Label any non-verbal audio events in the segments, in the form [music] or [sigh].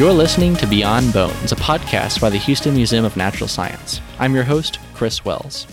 You're listening to Beyond Bones, a podcast by the Houston Museum of Natural Science. I'm your host, Chris Wells.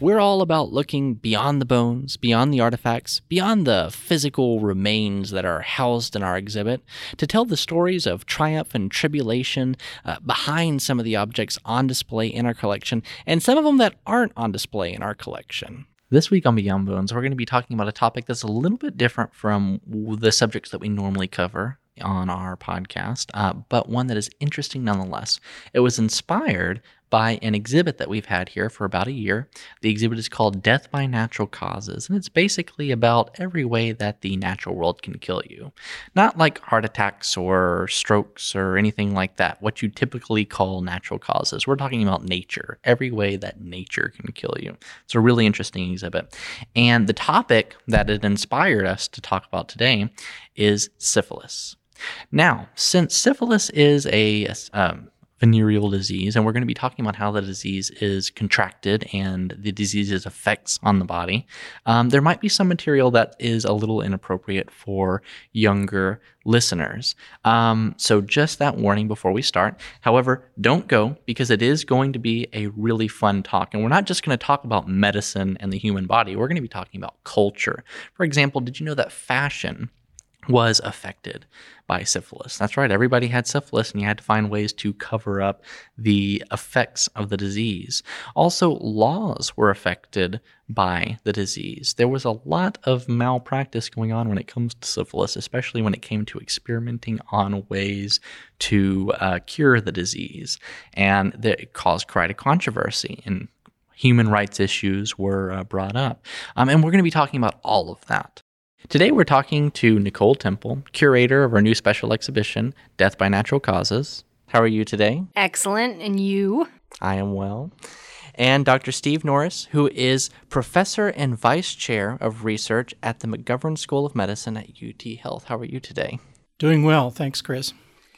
We're all about looking beyond the bones, beyond the artifacts, beyond the physical remains that are housed in our exhibit, to tell the stories of triumph and tribulation uh, behind some of the objects on display in our collection, and some of them that aren't on display in our collection. This week on Beyond Bones, we're going to be talking about a topic that's a little bit different from the subjects that we normally cover on our podcast, uh, but one that is interesting nonetheless. It was inspired by an exhibit that we've had here for about a year. The exhibit is called Death by Natural Causes, and it's basically about every way that the natural world can kill you. Not like heart attacks or strokes or anything like that, what you typically call natural causes. We're talking about nature, every way that nature can kill you. It's a really interesting exhibit. And the topic that it inspired us to talk about today is syphilis. Now, since syphilis is a um, venereal disease, and we're going to be talking about how the disease is contracted and the disease's effects on the body, um, there might be some material that is a little inappropriate for younger listeners. Um, so, just that warning before we start. However, don't go because it is going to be a really fun talk. And we're not just going to talk about medicine and the human body, we're going to be talking about culture. For example, did you know that fashion? Was affected by syphilis. That's right, everybody had syphilis, and you had to find ways to cover up the effects of the disease. Also, laws were affected by the disease. There was a lot of malpractice going on when it comes to syphilis, especially when it came to experimenting on ways to uh, cure the disease. And that caused quite a controversy, and human rights issues were uh, brought up. Um, and we're going to be talking about all of that. Today we're talking to Nicole Temple, curator of our new special exhibition, Death by Natural Causes. How are you today? Excellent. And you? I am well. And Dr. Steve Norris, who is professor and vice chair of research at the McGovern School of Medicine at UT Health. How are you today? Doing well. Thanks, Chris.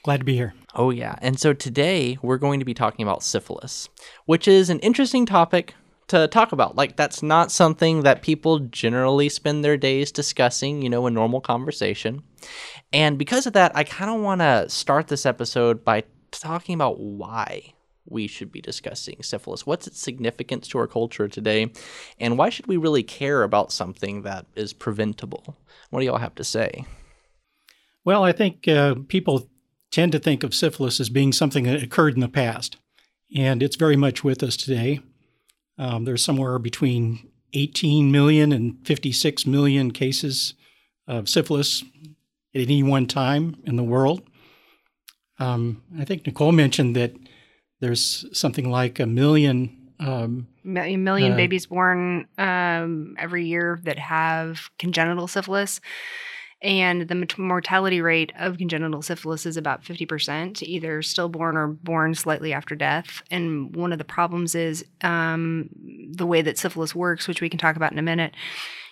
Glad to be here. Oh, yeah. And so today we're going to be talking about syphilis, which is an interesting topic to talk about. Like that's not something that people generally spend their days discussing, you know, in normal conversation. And because of that, I kind of want to start this episode by talking about why we should be discussing syphilis. What's its significance to our culture today? And why should we really care about something that is preventable? What do y'all have to say? Well, I think uh, people tend to think of syphilis as being something that occurred in the past, and it's very much with us today. Um, there's somewhere between 18 million and 56 million cases of syphilis at any one time in the world. Um, I think Nicole mentioned that there's something like a million. Um, a million uh, babies born um, every year that have congenital syphilis and the mortality rate of congenital syphilis is about 50%, either stillborn or born slightly after death. And one of the problems is um, the way that syphilis works, which we can talk about in a minute.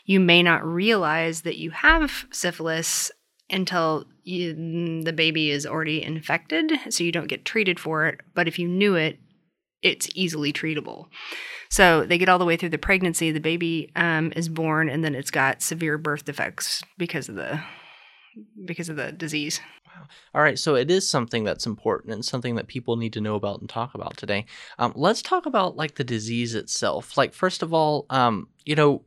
You may not realize that you have syphilis until you, the baby is already infected, so you don't get treated for it. But if you knew it, it's easily treatable. So they get all the way through the pregnancy, the baby um, is born, and then it's got severe birth defects because of the because of the disease. Wow. All right, so it is something that's important and something that people need to know about and talk about today. Um, let's talk about like the disease itself. Like first of all, um, you know,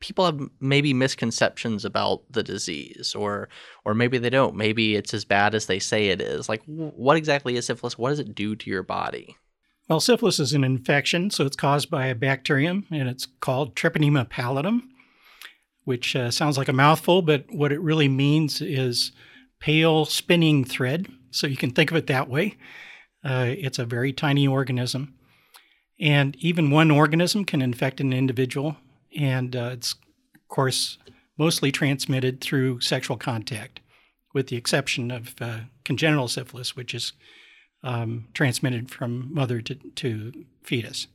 people have maybe misconceptions about the disease or or maybe they don't maybe it's as bad as they say it is like what exactly is syphilis what does it do to your body well, syphilis is an infection, so it's caused by a bacterium, and it's called Treponema pallidum, which uh, sounds like a mouthful, but what it really means is pale spinning thread. So you can think of it that way. Uh, it's a very tiny organism. And even one organism can infect an individual, and uh, it's, of course, mostly transmitted through sexual contact, with the exception of uh, congenital syphilis, which is um, transmitted from mother to, to fetus.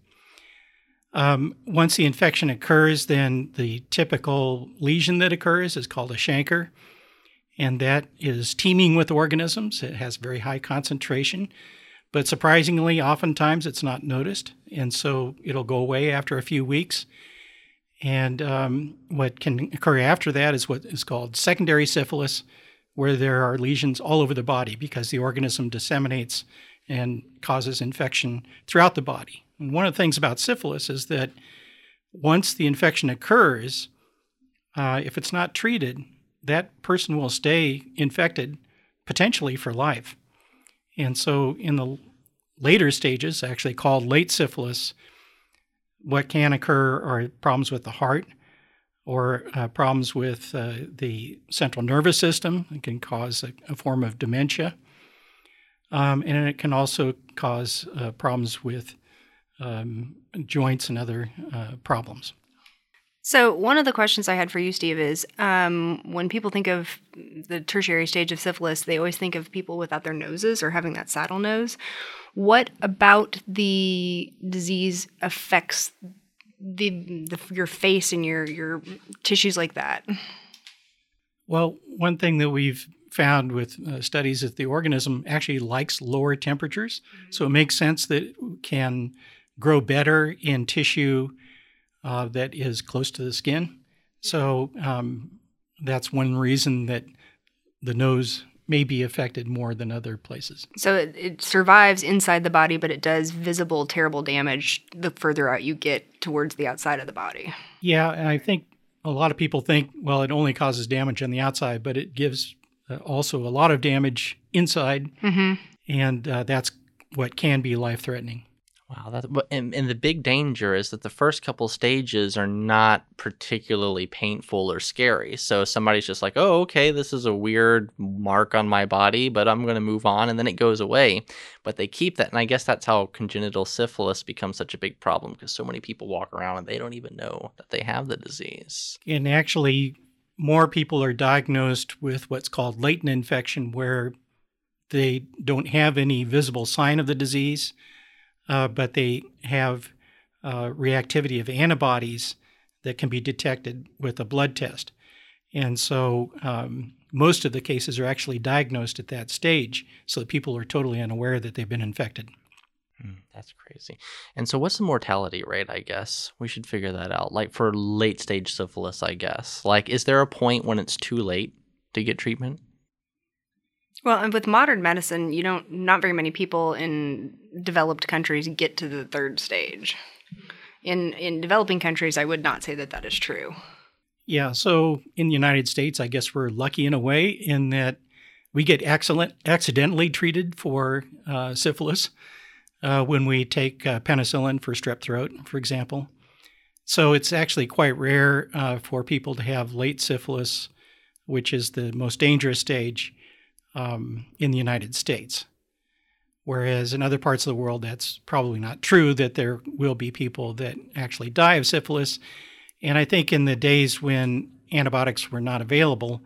Um, once the infection occurs, then the typical lesion that occurs is called a chancre, and that is teeming with organisms. It has very high concentration, but surprisingly, oftentimes it's not noticed, and so it'll go away after a few weeks. And um, what can occur after that is what is called secondary syphilis, where there are lesions all over the body because the organism disseminates and causes infection throughout the body. And one of the things about syphilis is that once the infection occurs, uh, if it's not treated, that person will stay infected potentially for life. And so, in the later stages, actually called late syphilis, what can occur are problems with the heart or uh, problems with uh, the central nervous system. It can cause a, a form of dementia. Um, and it can also cause uh, problems with um, joints and other uh, problems. So, one of the questions I had for you, Steve, is um, when people think of the tertiary stage of syphilis, they always think of people without their noses or having that saddle nose. What about the disease affects the, the your face and your your tissues like that? Well, one thing that we've found with uh, studies is the organism actually likes lower temperatures, mm-hmm. so it makes sense that it can grow better in tissue uh, that is close to the skin. So um, that's one reason that the nose may be affected more than other places. So it, it, survives inside the body, but it does visible, terrible damage the further out you get towards the outside of the body. Yeah, and I think a lot of people think, well, it only causes damage on the outside, but it gives uh, also a lot of damage inside, mm-hmm. and uh, that's what can be life threatening. Wow, that and, and the big danger is that the first couple stages are not particularly painful or scary. So somebody's just like, "Oh, okay, this is a weird mark on my body, but I'm going to move on," and then it goes away. But they keep that, and I guess that's how congenital syphilis becomes such a big problem because so many people walk around and they don't even know that they have the disease. And actually, more people are diagnosed with what's called latent infection, where they don't have any visible sign of the disease uh, but they have uh, reactivity of antibodies that can be detected with a blood test. And so um, most of the cases are actually diagnosed at that stage, so that people are totally unaware that they've been infected. Mm, that's crazy. And so, what's the mortality rate? I guess we should figure that out. Like for late stage syphilis, I guess. Like, is there a point when it's too late to get treatment? Well, and with modern medicine, you don't not very many people in developed countries get to the third stage. In in developing countries, I would not say that that is true. Yeah, so in the United States, I guess we're lucky in a way in that we get excellent accidentally treated for uh, syphilis uh, when we take uh, penicillin for strep throat, for example. So it's actually quite rare uh, for people to have late syphilis, which is the most dangerous stage um, in the United States. Whereas in other parts of the world, that's probably not true, that there will be people that actually die of syphilis. And I think in the days when antibiotics were not available,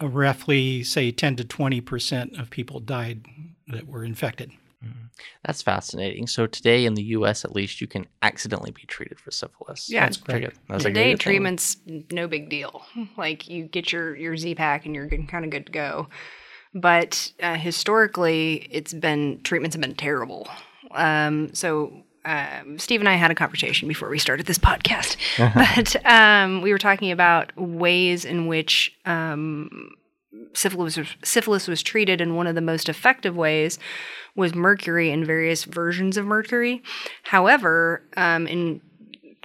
roughly, say, 10 to 20% of people died that were infected. That's fascinating. So today in the U.S., at least, you can accidentally be treated for syphilis. Yeah, that's great. That's today treatment's no big deal. Like you get your your Z pack and you're kind of good to go. But uh, historically, it's been treatments have been terrible. Um, so um, Steve and I had a conversation before we started this podcast, [laughs] but um, we were talking about ways in which um, syphilis was, syphilis was treated, and one of the most effective ways was mercury and various versions of mercury. However, um, in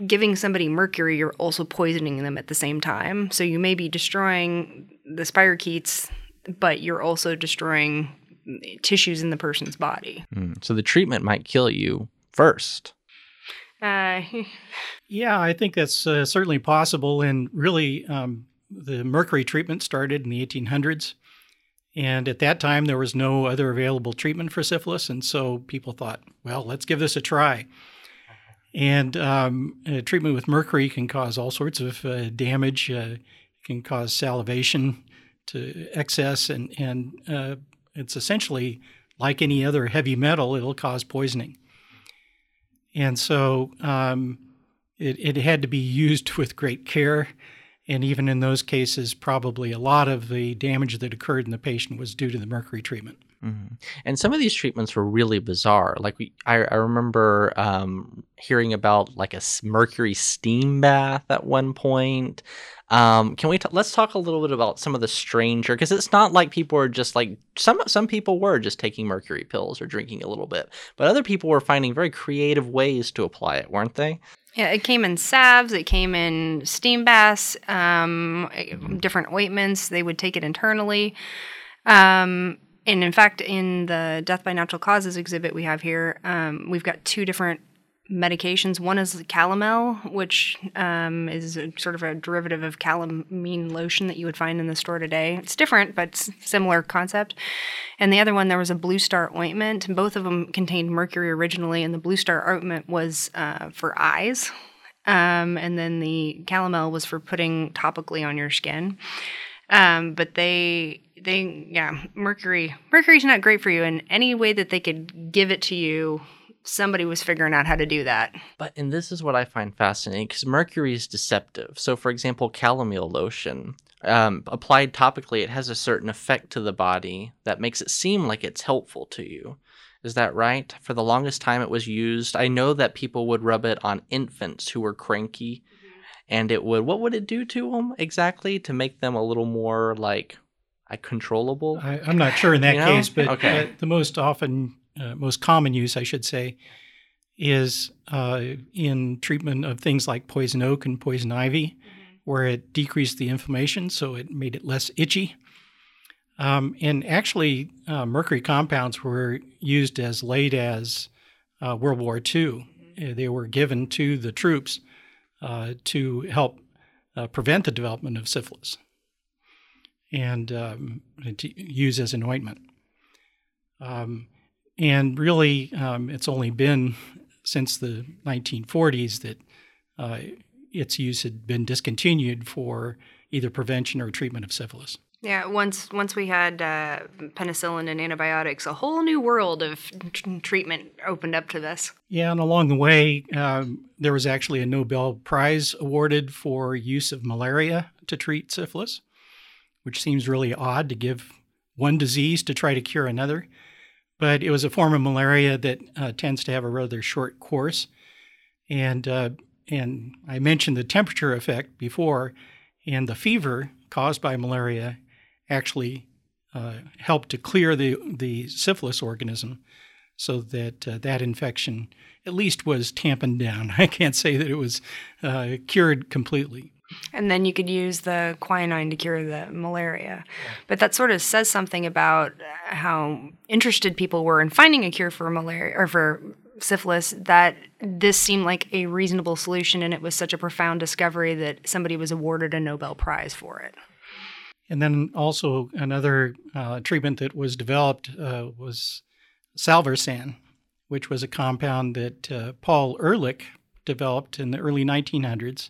giving somebody mercury, you're also poisoning them at the same time. So you may be destroying the spirochetes but you're also destroying tissues in the person's body. Mm, so the treatment might kill you first. Uh, [laughs] yeah, I think that's uh, certainly possible. And really, um, the mercury treatment started in the 1800s. And at that time, there was no other available treatment for syphilis. And so people thought, well, let's give this a try. And um, treatment with mercury can cause all sorts of uh, damage, uh, can cause salivation, to excess, and and uh, it's essentially like any other heavy metal; it'll cause poisoning. And so um, it, it had to be used [laughs] with great care. And even in those cases, probably a lot of the damage that occurred in the patient was due to the mercury treatment. Mhm. And some of these treatments were really bizarre. Like we, I, I remember um, hearing about like a mercury steam bath at one point. Um, can we t- let's talk a little bit about some of the stranger because it's not like people are just like some some people were just taking mercury pills or drinking a little bit, but other people were finding very creative ways to apply it, weren't they? Yeah, it came in salves. It came in steam baths, um, different ointments. They would take it internally. Um, and in fact, in the Death by Natural Causes exhibit we have here, um, we've got two different medications. One is calomel, which um, is sort of a derivative of calamine lotion that you would find in the store today. It's different, but similar concept. And the other one, there was a Blue Star ointment. Both of them contained mercury originally, and the Blue Star ointment was uh, for eyes. Um, and then the calomel was for putting topically on your skin. Um, but they, they, yeah, mercury, mercury's not great for you. And any way that they could give it to you, somebody was figuring out how to do that. But and this is what I find fascinating because mercury is deceptive. So, for example, calomel lotion um, applied topically, it has a certain effect to the body that makes it seem like it's helpful to you. Is that right? For the longest time, it was used. I know that people would rub it on infants who were cranky, and it would. What would it do to them exactly to make them a little more like, controllable? I, I'm not sure in that You know? case, but Okay. uh, the most often, uh, most common use, I should say, is uh, in treatment of things like poison oak and poison ivy, where it decreased the inflammation, so it made it less itchy. Um, and actually, uh, mercury compounds were used as late as uh, World War II. Uh, They were given to the troops uh, to help uh, prevent the development of syphilis and um, to use as an ointment. Um, and really, um, it's only been since the 1940s that uh, its use had been discontinued for either prevention or treatment of syphilis. Yeah, once once we had uh, penicillin and antibiotics, a whole new world of t- treatment opened up to this. Yeah, and along the way, um, there was actually a Nobel Prize awarded for use of malaria to treat syphilis, which seems really odd to give one disease to try to cure another. But it was a form of malaria that uh, tends to have a rather short course, and uh, and I mentioned the temperature effect before, and the fever caused by malaria actually uh, helped to clear the the syphilis organism so that uh, that infection at least was tampened down. [laughs] I can't say that it was uh, cured completely. And then you could use the quinine to cure the malaria. But that sort of says something about how interested people were in finding a cure for malaria or for syphilis that this seemed like a reasonable solution and it was such a profound discovery that somebody was awarded a Nobel Prize for it. And then also another uh, treatment that was developed uh, was salvarsan, which was a compound that uh, Paul Ehrlich developed in the early 1900s.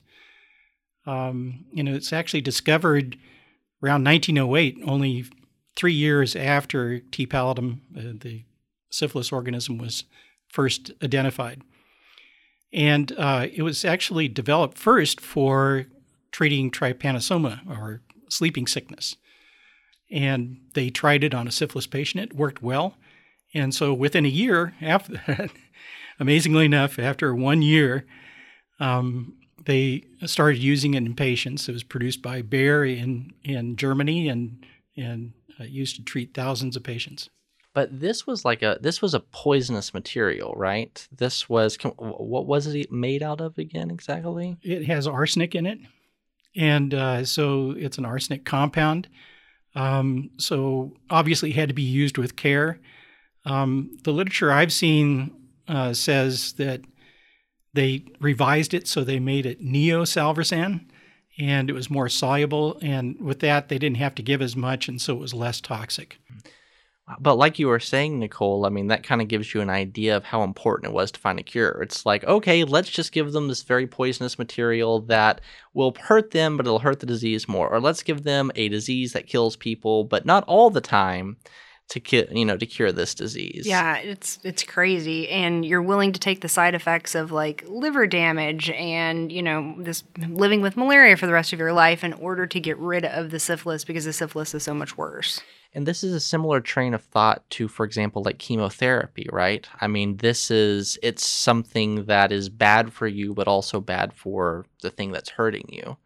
Um, you know, it's actually discovered around 1908, only three years after T. pallidum, uh, the syphilis organism, was first identified. And uh, it was actually developed first for treating trypanosoma or sleeping sickness. And they tried it on a syphilis patient. It worked well. And so within a year after that, [laughs] amazingly enough, after one year, um, they started using it in patients. It was produced by Bayer in, in Germany and, and uh, used to treat thousands of patients. But this was like a this was a poisonous material, right? This was what was it made out of again exactly? It has arsenic in it. And uh, so it's an arsenic compound. Um, so obviously it had to be used with care. Um, the literature I've seen uh, says that they revised it so they made it neo salvarsan, and it was more soluble. And with that, they didn't have to give as much, and so it was less toxic. But like you were saying, Nicole, I mean that kind of gives you an idea of how important it was to find a cure. It's like, okay, let's just give them this very poisonous material that will hurt them, but it'll hurt the disease more. Or let's give them a disease that kills people, but not all the time. To ki- you know to cure this disease. Yeah, it's it's crazy, and you're willing to take the side effects of like liver damage and you know this living with malaria for the rest of your life in order to get rid of the syphilis because the syphilis is so much worse. And this is a similar train of thought to, for example, like chemotherapy, right? I mean, this is it's something that is bad for you, but also bad for the thing that's hurting you.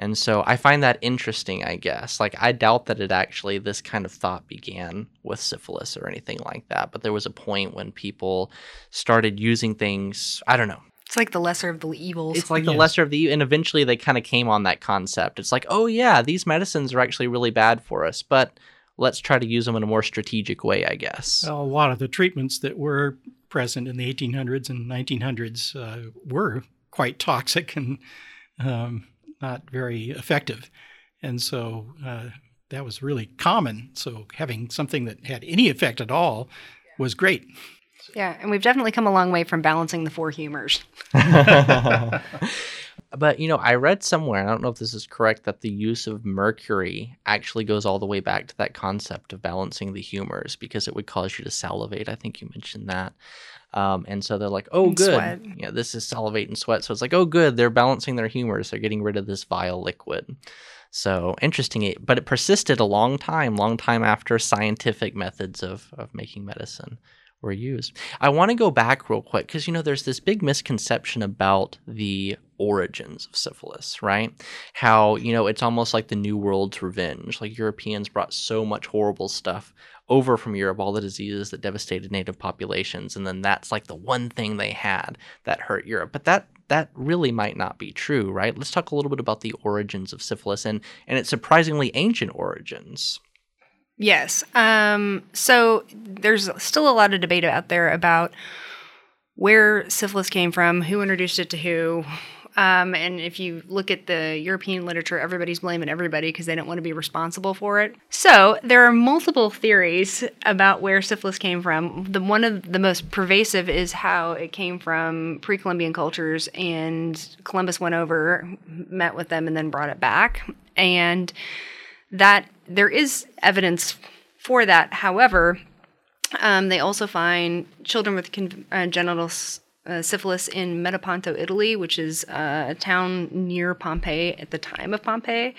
And so I find that interesting, I guess. Like, I doubt that it actually, this kind of thought began with syphilis or anything like that. But there was a point when people started using things, I don't know. It's like the lesser of the evils. It's like the lesser of the, e, and eventually they kind of came on that concept. It's like, oh, yeah, these medicines are actually really bad for us, but let's try to use them in a more strategic way, I guess. Well, a lot of the treatments that were present in the 1800s and 1900s uh, were quite toxic and um, not very effective. And so uh, that was really common. So having something that had any effect at all was great. yeah, and we've definitely come a long way from balancing the four humors. [laughs] but you know, I read somewhere, I don't know if this is correct, that the use of mercury actually goes all the way back to that concept of balancing the humors because it would cause you to salivate. I think you mentioned that. Um, and so they're like, oh, And good. sweat. Yeah, this is salivate and sweat. So it's like, oh, good. They're balancing their humors. They're getting rid of this vile liquid. So interesting. But it persisted a long time, long time after scientific methods of, of making medicine were used. I want to go back real quick because, you know, there's this big misconception about the origins of syphilis, right? How, you know, it's almost like the New World's revenge. Like Europeans brought so much horrible stuff over from Europe, all the diseases that devastated native populations, and then that's like the one thing they had that hurt Europe. But that that really might not be true, right? Let's talk a little bit about the origins of syphilis and and its surprisingly ancient origins. Yes. Um, so there's still a lot of debate out there about where syphilis came from, who introduced it to who. Um, and if you look at the European literature, everybody's blaming everybody because they don't want to be responsible for it. So there are multiple theories about where syphilis came from. The one of the most pervasive is how it came from pre-Columbian cultures, and Columbus went over, met with them, and then brought it back. And that there is evidence for that. However, um, they also find children with con- uh, genital s- uh, syphilis in Metaponto, Italy, which is uh, a town near Pompeii at the time of Pompeii.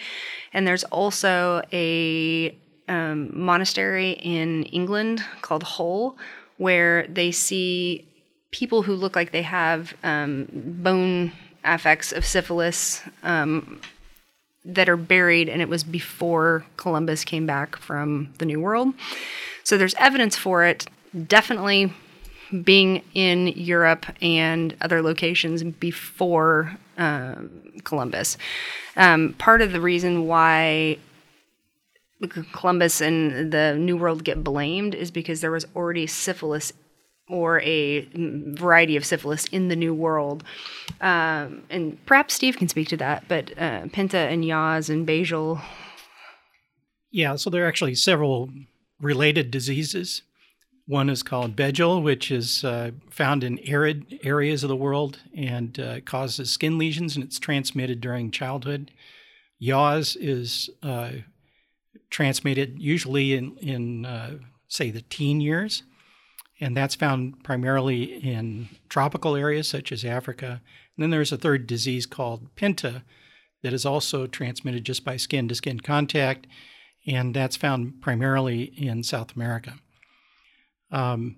And there's also a um, monastery in England called Hull, where they see people who look like they have um, bone affects of syphilis um, that are buried, and it was before Columbus came back from the New World. So there's evidence for it, definitely being in Europe and other locations before um, Columbus. Um, part of the reason why Columbus and the New World get blamed is because there was already syphilis or a variety of syphilis in the New World. Um, and perhaps Steve can speak to that, but uh, Pinta and Yaws and Bejel. Yeah, so there are actually several related diseases. One is called Bejel, which is uh, found in arid areas of the world and uh, causes skin lesions, and it's transmitted during childhood. Yaws is uh, transmitted usually in, in uh, say, the teen years, and that's found primarily in tropical areas such as Africa. And then there's a third disease called Pinta that is also transmitted just by skin to skin contact, and that's found primarily in South America. Um,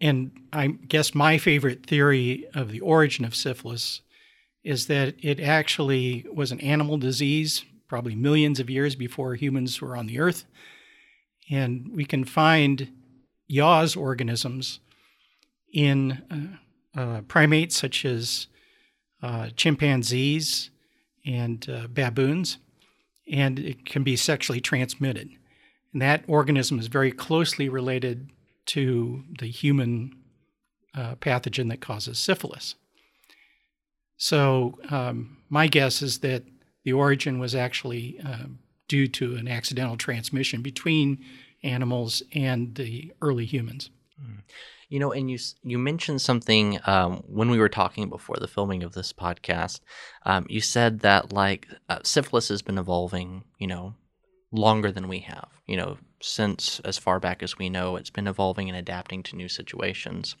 and I guess my favorite theory of the origin of syphilis is that it actually was an animal disease, probably millions of years before humans were on the earth. And we can find yaws organisms in uh, uh, primates such as uh, chimpanzees and uh, baboons, and it can be sexually transmitted. And that organism is very closely related to the human uh, pathogen that causes syphilis. So, um, my guess is that the origin was actually uh, due to an accidental transmission between animals and the early humans. You know, and you you mentioned something um, when we were talking before the filming of this podcast. Um, you said that like uh, syphilis has been evolving, you know, longer than we have. You know, since as far back as we know. It's been evolving and adapting to new situations.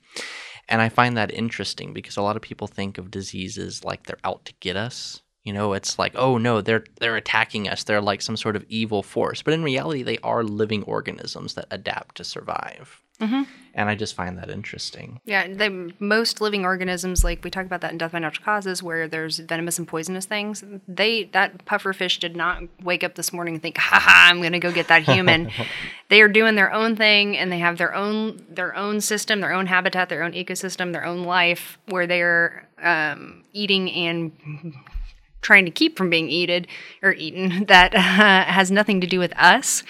And I find that interesting because a lot of people think of diseases like they're out to get us. You know, it's like, oh no, they're they're attacking us. They're like some sort of evil force. But in reality, they are living organisms that adapt to survive. Mm-hmm. And I just find that interesting. Yeah, the most living organisms, like we talk about that in Death by Natural Causes, where there's venomous and poisonous things. They that pufferfish did not wake up this morning and think, "Ha ha, I'm going to go get that human." [laughs] they are doing their own thing, and they have their own their own system, their own habitat, their own ecosystem, their own life, where they are um, eating and trying to keep from being eaten or eaten. [laughs] That uh, has nothing to do with us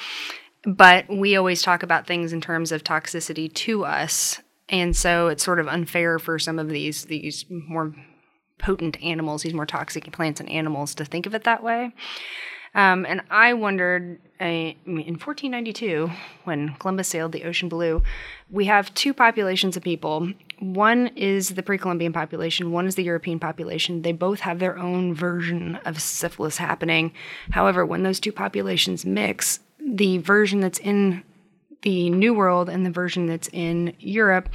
but we always talk about things in terms of toxicity to us and so it's sort of unfair for some of these these more potent animals these more toxic plants and animals to think of it that way um, and i wondered uh, in 1492 when columbus sailed the ocean blue we have two populations of people. One is the pre-columbian population one is the european population. They both have their own version of syphilis happening. However when those two populations mix the version that's in the New World and the version that's in Europe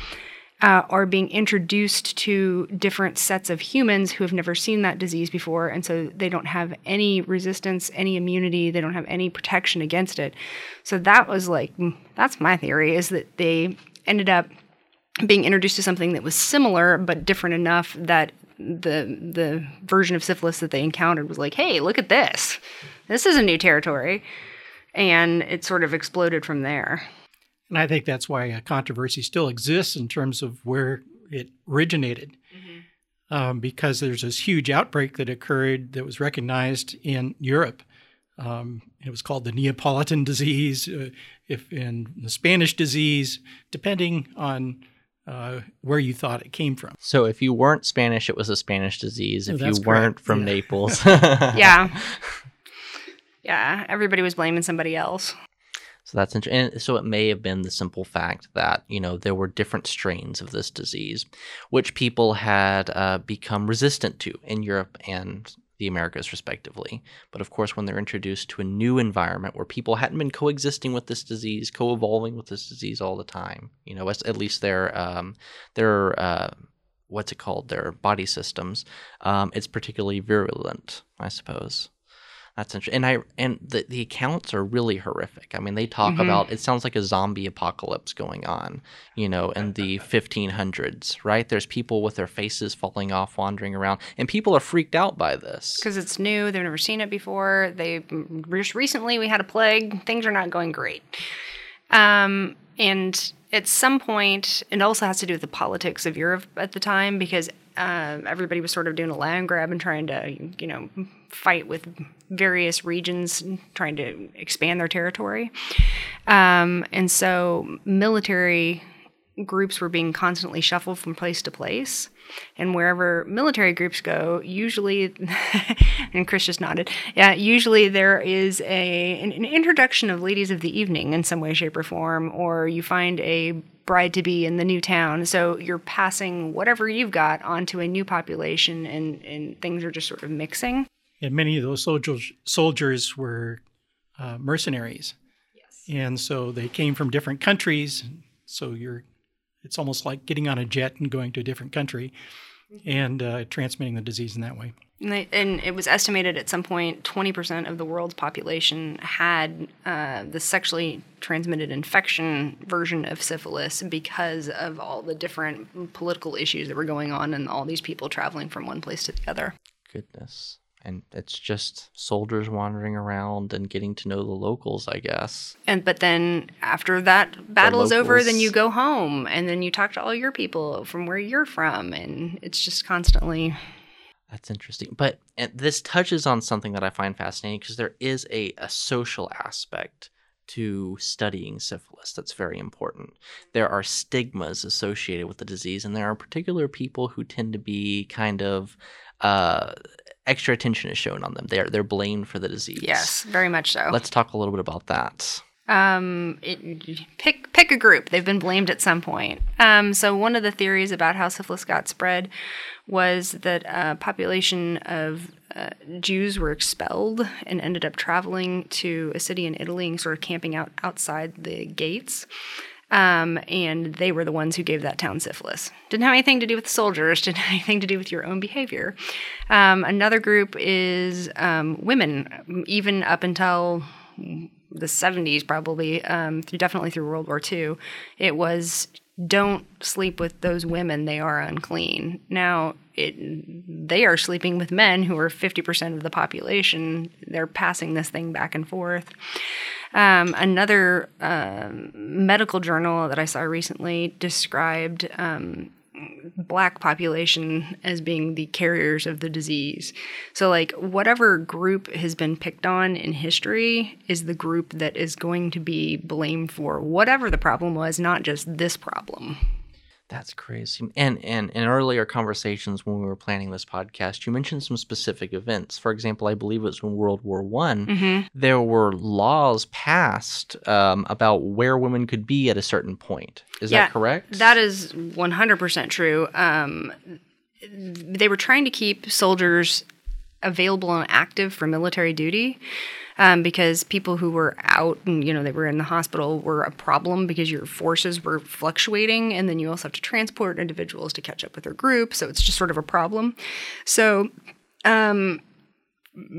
uh, are being introduced to different sets of humans who have never seen that disease before, and so they don't have any resistance, any immunity, they don't have any protection against it. So that was like that's my theory is that they ended up being introduced to something that was similar but different enough that the the version of syphilis that they encountered was like, hey, look at this. This is a new territory and it sort of exploded from there. And I think that's why a controversy still exists in terms of where it originated. Mm-hmm. Um, because there's this huge outbreak that occurred that was recognized in Europe. Um, it was called the Neapolitan disease, uh, if in the Spanish disease, depending on uh, where you thought it came from. So if you weren't Spanish, it was a Spanish disease. If oh, you weren't from yeah. Naples, [laughs] yeah, [laughs] yeah, everybody was blaming somebody else. So that's interesting. And so it may have been the simple fact that, you know, there were different strains of this disease, which people had uh, become resistant to in Europe and the Americas, respectively. But of course, when they're introduced to a new environment where people hadn't been coexisting with this disease, co evolving with this disease all the time, you know, at least their, um, their, uh, what's it called, their body systems, um, it's particularly virulent, I suppose. That's interesting. And I and the the accounts are really horrific. I mean, they talk mm-hmm. about it sounds like a zombie apocalypse going on, you know, in the 1500s, right? There's people with their faces falling off wandering around, and people are freaked out by this because it's new. They've never seen it before. They just recently we had a plague. Things are not going great. Um, and at some point, it also has to do with the politics of Europe at the time because uh, everybody was sort of doing a land grab and trying to, you know, fight with various regions, trying to expand their territory. Um, and so military groups were being constantly shuffled from place to place. And wherever military groups go, usually, [laughs] and Chris just nodded, yeah, usually there is a an, an introduction of ladies of the evening in some way, shape, or form, or you find a bride to be in the new town. So you're passing whatever you've got onto a new population, and, and things are just sort of mixing. And many of those soldiers soldiers were uh, mercenaries, yes. and so they came from different countries. So you're, it's almost like getting on a jet and going to a different country, mm-hmm. and uh, transmitting the disease in that way. And, they, and, it was estimated at some point 20% of the world's population had uh, the sexually transmitted infection version of syphilis because of all the different political issues that were going on and all these people traveling from one place to the other. Goodness. And it's just soldiers wandering around and getting to know the locals, I guess. And but then after that battle is over, then you go home and then you talk to all your people from where you're from, and it's just constantly that's interesting. But this touches on something that I find fascinating because there is a, a social aspect to studying syphilis that's very important. There are stigmas associated with the disease, and there are particular people who tend to be kind of uh, extra attention is shown on them. They're they're blamed for the disease. Yes, very much so. Let's talk a little bit about that. Um, it, pick pick a group. They've been blamed at some point. Um, so one of the theories about how syphilis got spread was that a population of uh, Jews were expelled and ended up traveling to a city in Italy and sort of camping out outside the gates. Um, and they were the ones who gave that town syphilis. Didn't have anything to do with soldiers, [laughs] didn't have anything to do with your own behavior. Um, another group is um, women, even up until the 70s, probably, um, through, definitely through World War II. It was don't sleep with those women, they are unclean. Now, it, they are sleeping with men who are 50% of the population. They're passing this thing back and forth. Um, another um, medical journal that I saw recently described um, black population as being the carriers of the disease. So, like, whatever group has been picked on in history is the group that is going to be blamed for whatever the problem was, not just this problem. That's crazy. And and in earlier conversations when we were planning this podcast, you mentioned some specific events. For example, I believe it was in World War One. Mm-hmm. There were laws passed um, about where women could be at a certain point. Is Yeah, that correct? That is 100% true. Um, they were trying to keep soldiers available and active for military duty um, because people who were out and you know they were in the hospital were a problem because your forces were fluctuating and then you also have to transport individuals to catch up with their group so it's just sort of a problem so um,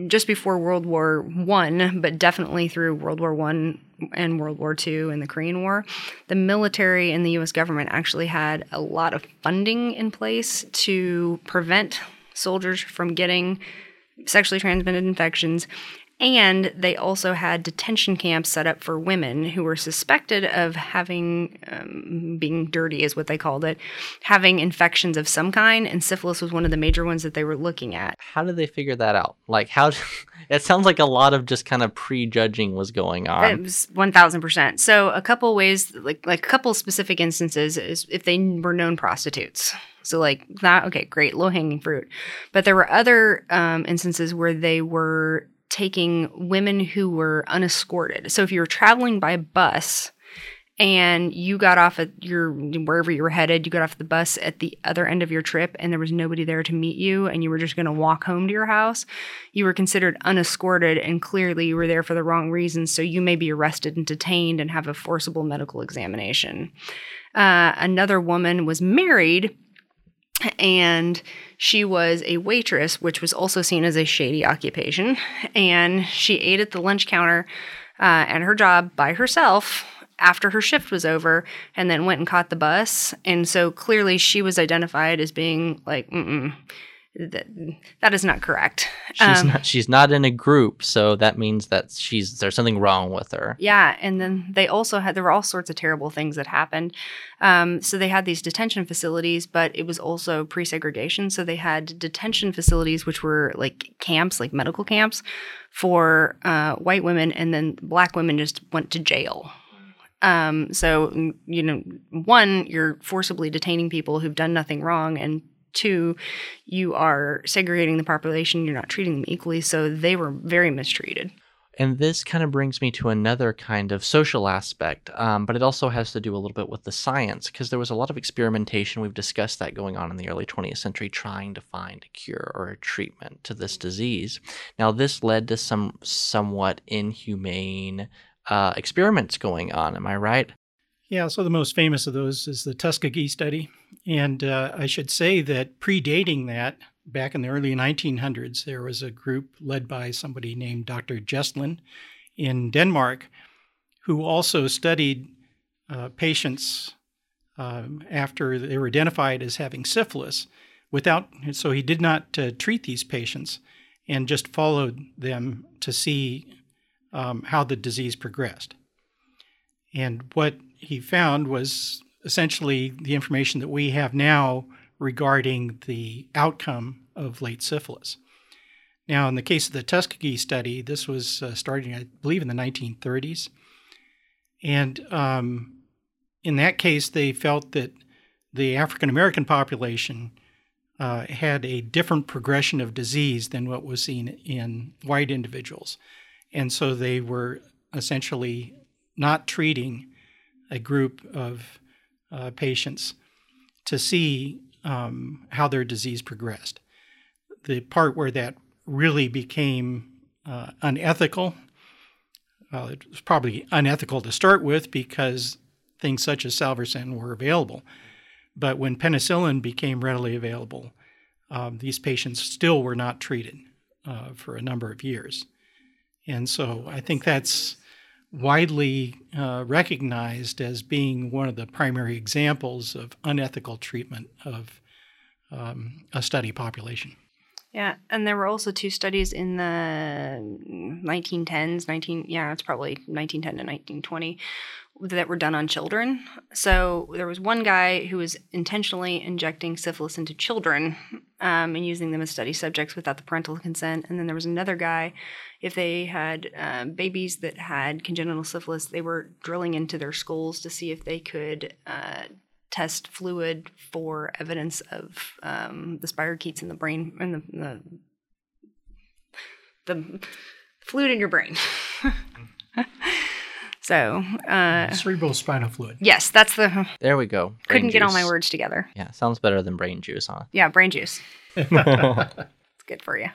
just before World War One, but definitely through World War One and World War Two and the Korean War, the military and the U.S. government actually had a lot of funding in place to prevent soldiers from getting sexually transmitted infections. And they also had detention camps set up for women who were suspected of having, um, being dirty is what they called it, having infections of some kind. And syphilis was one of the major ones that they were looking at. how did they figure that out? Like how? [laughs] it sounds like a lot of just kind of prejudging was going on. It was one thousand percent. So a couple ways, like like a couple specific instances, is if they were known prostitutes. So like that, okay, great, low hanging fruit. But there were other um, instances where they were taking women who were unescorted. So if you were traveling by bus and you got off at your wherever you were headed, you got off the bus at the other end of your trip and there was nobody there to meet you and you were just going to walk home to your house, you were considered unescorted and clearly you were there for the wrong reasons. So you may be arrested and detained and have a forcible medical examination. Uh, another woman was married and she was a waitress, which was also seen as a shady occupation. And she ate at the lunch counter uh, her job by herself after her shift was over and then went and caught the bus. And so clearly she was identified as being like, mm that, that is not correct. She's Um, not. She's not in a group, so that means that she's there's something wrong with her. Yeah, and then they also had there were all sorts of terrible things that happened. Um, so they had these detention facilities, but it was also pre-segregation. So they had detention facilities, which were like camps, like medical camps, for uh, white women, and then black women just went to jail. Um, so you know, one, you're forcibly detaining people who've done nothing wrong, and two, you are segregating the population. You're not treating them equally, so they were very mistreated. And this kind of brings me to another kind of social aspect, um, but it also has to do a little bit with the science because there was a lot of experimentation. We've discussed that going on in the early 20th century, trying to find a cure or a treatment to this disease. Now, this led to some somewhat inhumane uh, experiments going on. Am I right? Yeah, so the most famous of those is the Tuskegee study. And uh, I should say that predating that, back in the early 1900s, there was a group led by somebody named Dr. Gjestland in Denmark who also studied uh, patients um, after they were identified as having syphilis without, so he did not uh, treat these patients and just followed them to see um, how the disease progressed. And what he found was essentially the information that we have now regarding the outcome of late syphilis. Now, in the case of the Tuskegee study, this was uh, starting, I believe, in the 1930s. And um, in that case, they felt that the African American population uh, had a different progression of disease than what was seen in white individuals. And so they were essentially not treating a group of uh, patients to see um, how their disease progressed. The part where that really became uh, unethical. Well, it was probably unethical to start with because things such as salvarsan were available. But when penicillin became readily available, um, these patients still were not treated uh, for a number of years. And so I think that's widely uh, recognized as being one of the primary examples of unethical treatment of um, a study population. Yeah, and there were also two studies in the 1910s, 19 yeah, it's probably 1910 to 1920 that were done on children. So there was one guy who was intentionally injecting syphilis into children um, and using them as study subjects without the parental consent. And then there was another guy, if they had uh, babies that had congenital syphilis, they were drilling into their skulls to see if they could uh, test fluid for evidence of um, the spirochetes in the brain and the, the, the fluid in your brain. [laughs] so, uh, cerebral spinal fluid. Yes, that's the. There we go. Brain couldn't get all my words together. Yeah, sounds better than brain juice, huh? Yeah, brain juice. [laughs] it's good for you.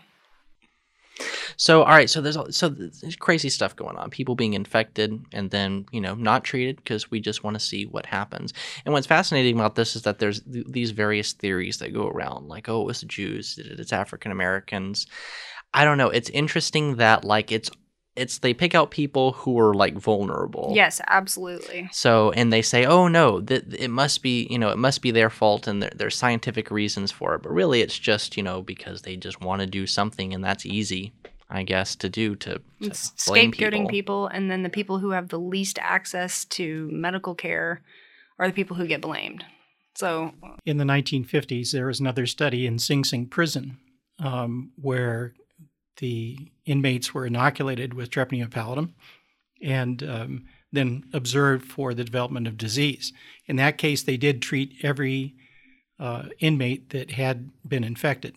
So, all right, so there's all- so there's crazy stuff going on. People being infected and then you know not treated because we just want to see what happens. And what's fascinating about this is that there's th- these various theories that go around, like oh, it was the Jews, it's African Americans. I don't know. It's interesting that like it's it's they pick out people who are like vulnerable. Yes, absolutely. So, and they say, oh no, that it must be, you know, it must be their fault and there, there's scientific reasons for it. But really, it's just, you know, because they just want to do something and that's easy, I guess, to do to, to scapegoating people. people. and then the people who have the least access to medical care are the people who get blamed. So, In the 1950s, there was another study in Sing Sing prison um, where the inmates were inoculated with treponema pallidum and um, then observed for the development of disease. In that case, they did treat every uh, inmate that had been infected.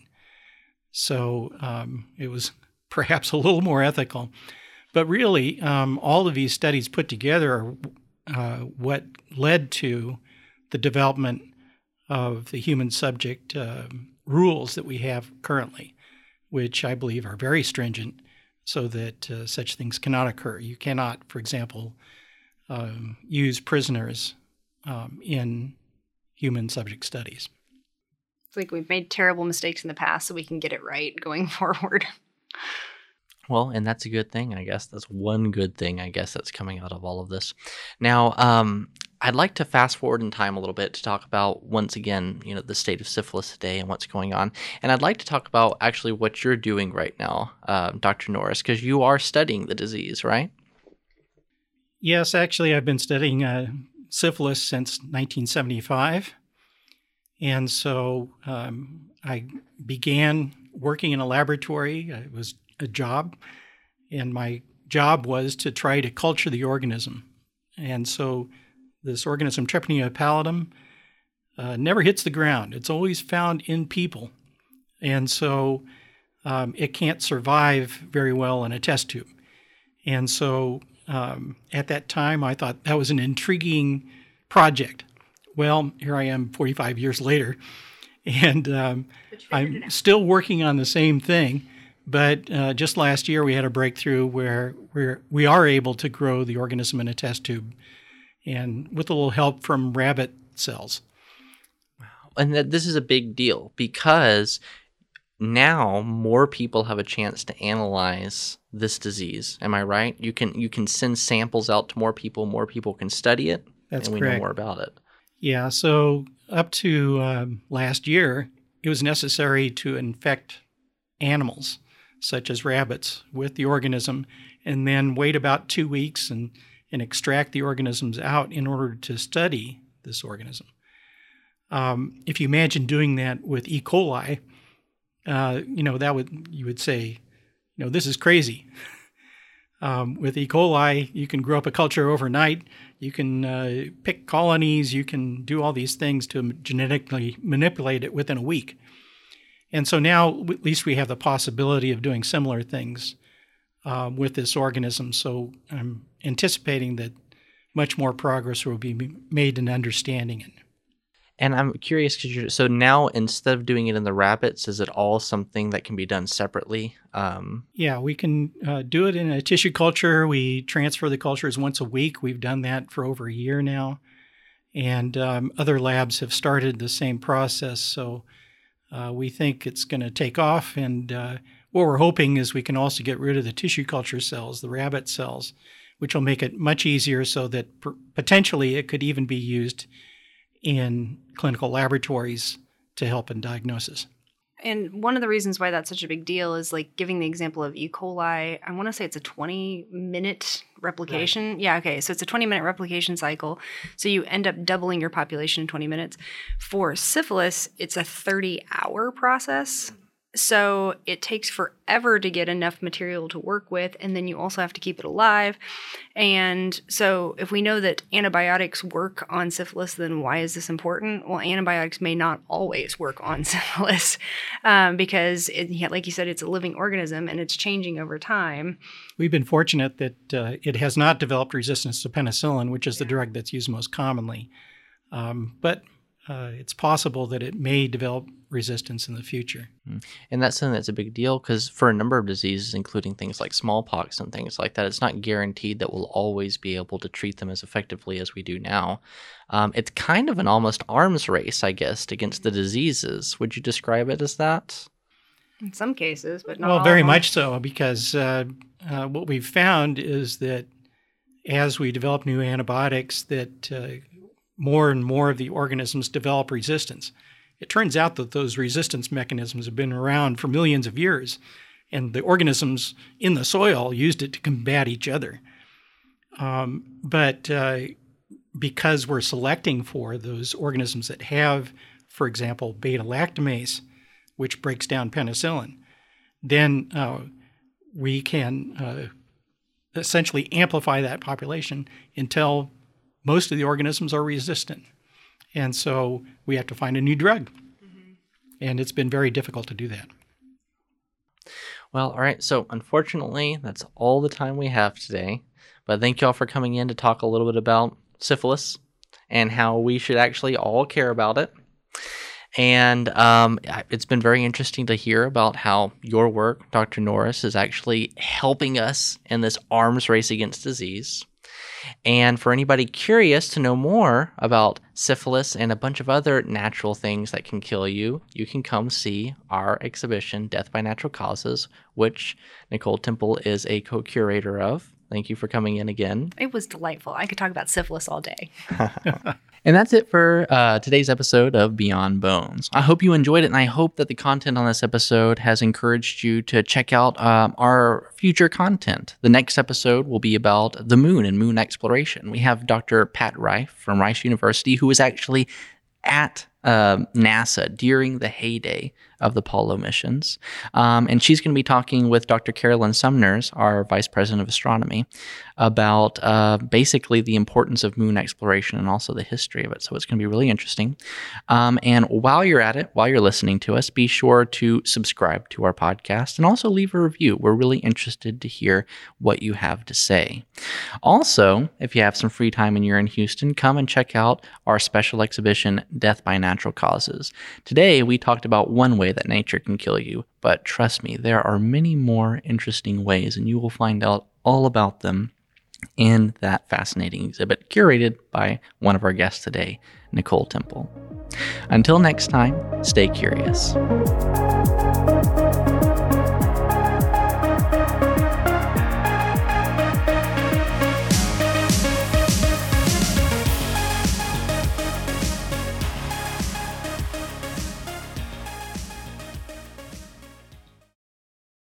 So um, it was [laughs] perhaps a little more ethical. But really, um, all of these studies put together are uh, what led to the development of the human subject uh, rules that we have currently, which I believe are very stringent so that uh, such things cannot occur. You cannot, for example, um, use prisoners um, in human subject studies. it's like we've made terrible mistakes in the past so we can get it right going [laughs] forward. Well, and that's a good thing, I guess. That's one good thing, I guess, that's coming out of all of this. Now, um, I'd like to fast forward in time a little bit to talk about once again, you know, the state of syphilis today and what's going on. And I'd like to talk about actually what you're doing right now, uh, Dr. Norris, because you are studying the disease, right? Yes, actually, I've been studying uh, syphilis since 1975. And so um, I began working in a laboratory. It was a job, and my job was to try to culture the organism. And so this organism, Treponema pallidum, uh, never hits the ground. It's always found in people. And so um, it can't survive very well in a test tube. And so um, at that time, I thought that was an intriguing project. Well, here I am 45 years later, and um, I'm still working on the same thing. But uh, just last year, we had a breakthrough where we're, we are able to grow the organism in a test tube, and with a little help from rabbit cells. Wow. and that this is a big deal because now more people have a chance to analyze this disease. Am I right? You can you can send samples out to more people. More people can study it, That's and we correct. know more about it. Yeah, so up to um, last year, it was necessary to infect animals, such as rabbits, with the organism, and then wait about two weeks and, and extract the organisms out in order to study this organism. Um, if you imagine doing that with E. coli, uh, you know that would you would say, you know, this is crazy. [laughs] Um, with E. coli, you can grow up a culture overnight. You can uh, pick colonies. You can do all these things to genetically manipulate it within a week. And so now, at least we have the possibility of doing similar things uh, with this organism. So I'm anticipating that much more progress will be made in understanding it. And I'm curious because so now instead of doing it in the rabbits, is it all something that can be done separately? Um, yeah, we can uh, do it in a tissue culture. We transfer the cultures once a week. We've done that for over a year now. And um, other labs have started the same process. So uh, we think it's going to take off. And uh, what we're hoping is we can also get rid of the tissue culture cells, the rabbit cells, which will make it much easier so that p- potentially it could even be used in clinical laboratories to help in diagnosis. And one of the reasons why that's such a big deal is like giving the example of E. coli. I want to say it's a 20 minute replication. Right. Yeah, okay. So it's a 20 minute replication cycle. So you end up doubling your population in 20 minutes. For syphilis, it's a 30 hour process. So it takes forever to get enough material to work with, and then you also have to keep it alive. And so, if we know that antibiotics work on syphilis, then why is this important? Well, antibiotics may not always work on [laughs] syphilis um, because, it, like you said, it's a living organism and it's changing over time. We've been fortunate that uh, it has not developed resistance to penicillin, which is the drug that's used most commonly. Um, but uh, it's possible that it may develop resistance in the future. Hmm. And that's something that's a big deal because for a number of diseases, including things like smallpox and things like that, it's not guaranteed that we'll always be able to treat them as effectively as we do now. Um, it's kind of an almost arms race, I guess, against the diseases. Would you describe it as that? In some cases, but not well, very much so, because uh, uh, what we've found is that as we develop new antibiotics, that uh, more and more of the organisms develop resistance. It turns out that those resistance mechanisms have been around for millions of years, and the organisms in the soil used it to combat each other. Um, but uh, because we're selecting for those organisms that have, for example, beta lactamase, which breaks down penicillin, then uh, we can uh, essentially amplify that population until most of the organisms are resistant. And so we have to find a new drug. Mm-hmm. And it's been very difficult to do that. Well, all right. So, unfortunately, that's all the time we have today. But thank you all for coming in to talk a little bit about syphilis and how we should actually all care about it. And um, it's been very interesting to hear about how your work, Dr. Norris, is actually helping us in this arms race against disease. And for anybody curious to know more about syphilis and a bunch of other natural things that can kill you, you can come see our exhibition, Death by Natural Causes, which Nicole Temple is a co curator of. Thank you for coming in again. It was delightful. I could talk about syphilis all day. [laughs] [laughs] And that's it for uh, today's episode of Beyond Bones. I hope you enjoyed it, and I hope that the content on this episode has encouraged you to check out um, our future content. The next episode will be about the moon and moon exploration. We have Dr. Pat Reiff from Rice University, who is actually at uh, NASA during the heyday of the Apollo missions. Um, and she's going to be talking with Dr. Carolyn Sumners, our Vice President of Astronomy, about uh, basically the importance of moon exploration and also the history of it. So it's going to be really interesting. Um, and while you're at it, while you're listening to us, be sure to subscribe to our podcast and also leave a review. We're really interested to hear what you have to say. Also, if you have some free time and you're in Houston, come and check out our special exhibition, Death by Natural Causes. Today, we talked about one way that nature can kill you, but trust me, there are many more interesting ways, and you will find out all about them in that fascinating exhibit curated by one of our guests today, Nicole Temple. Until next time, stay curious.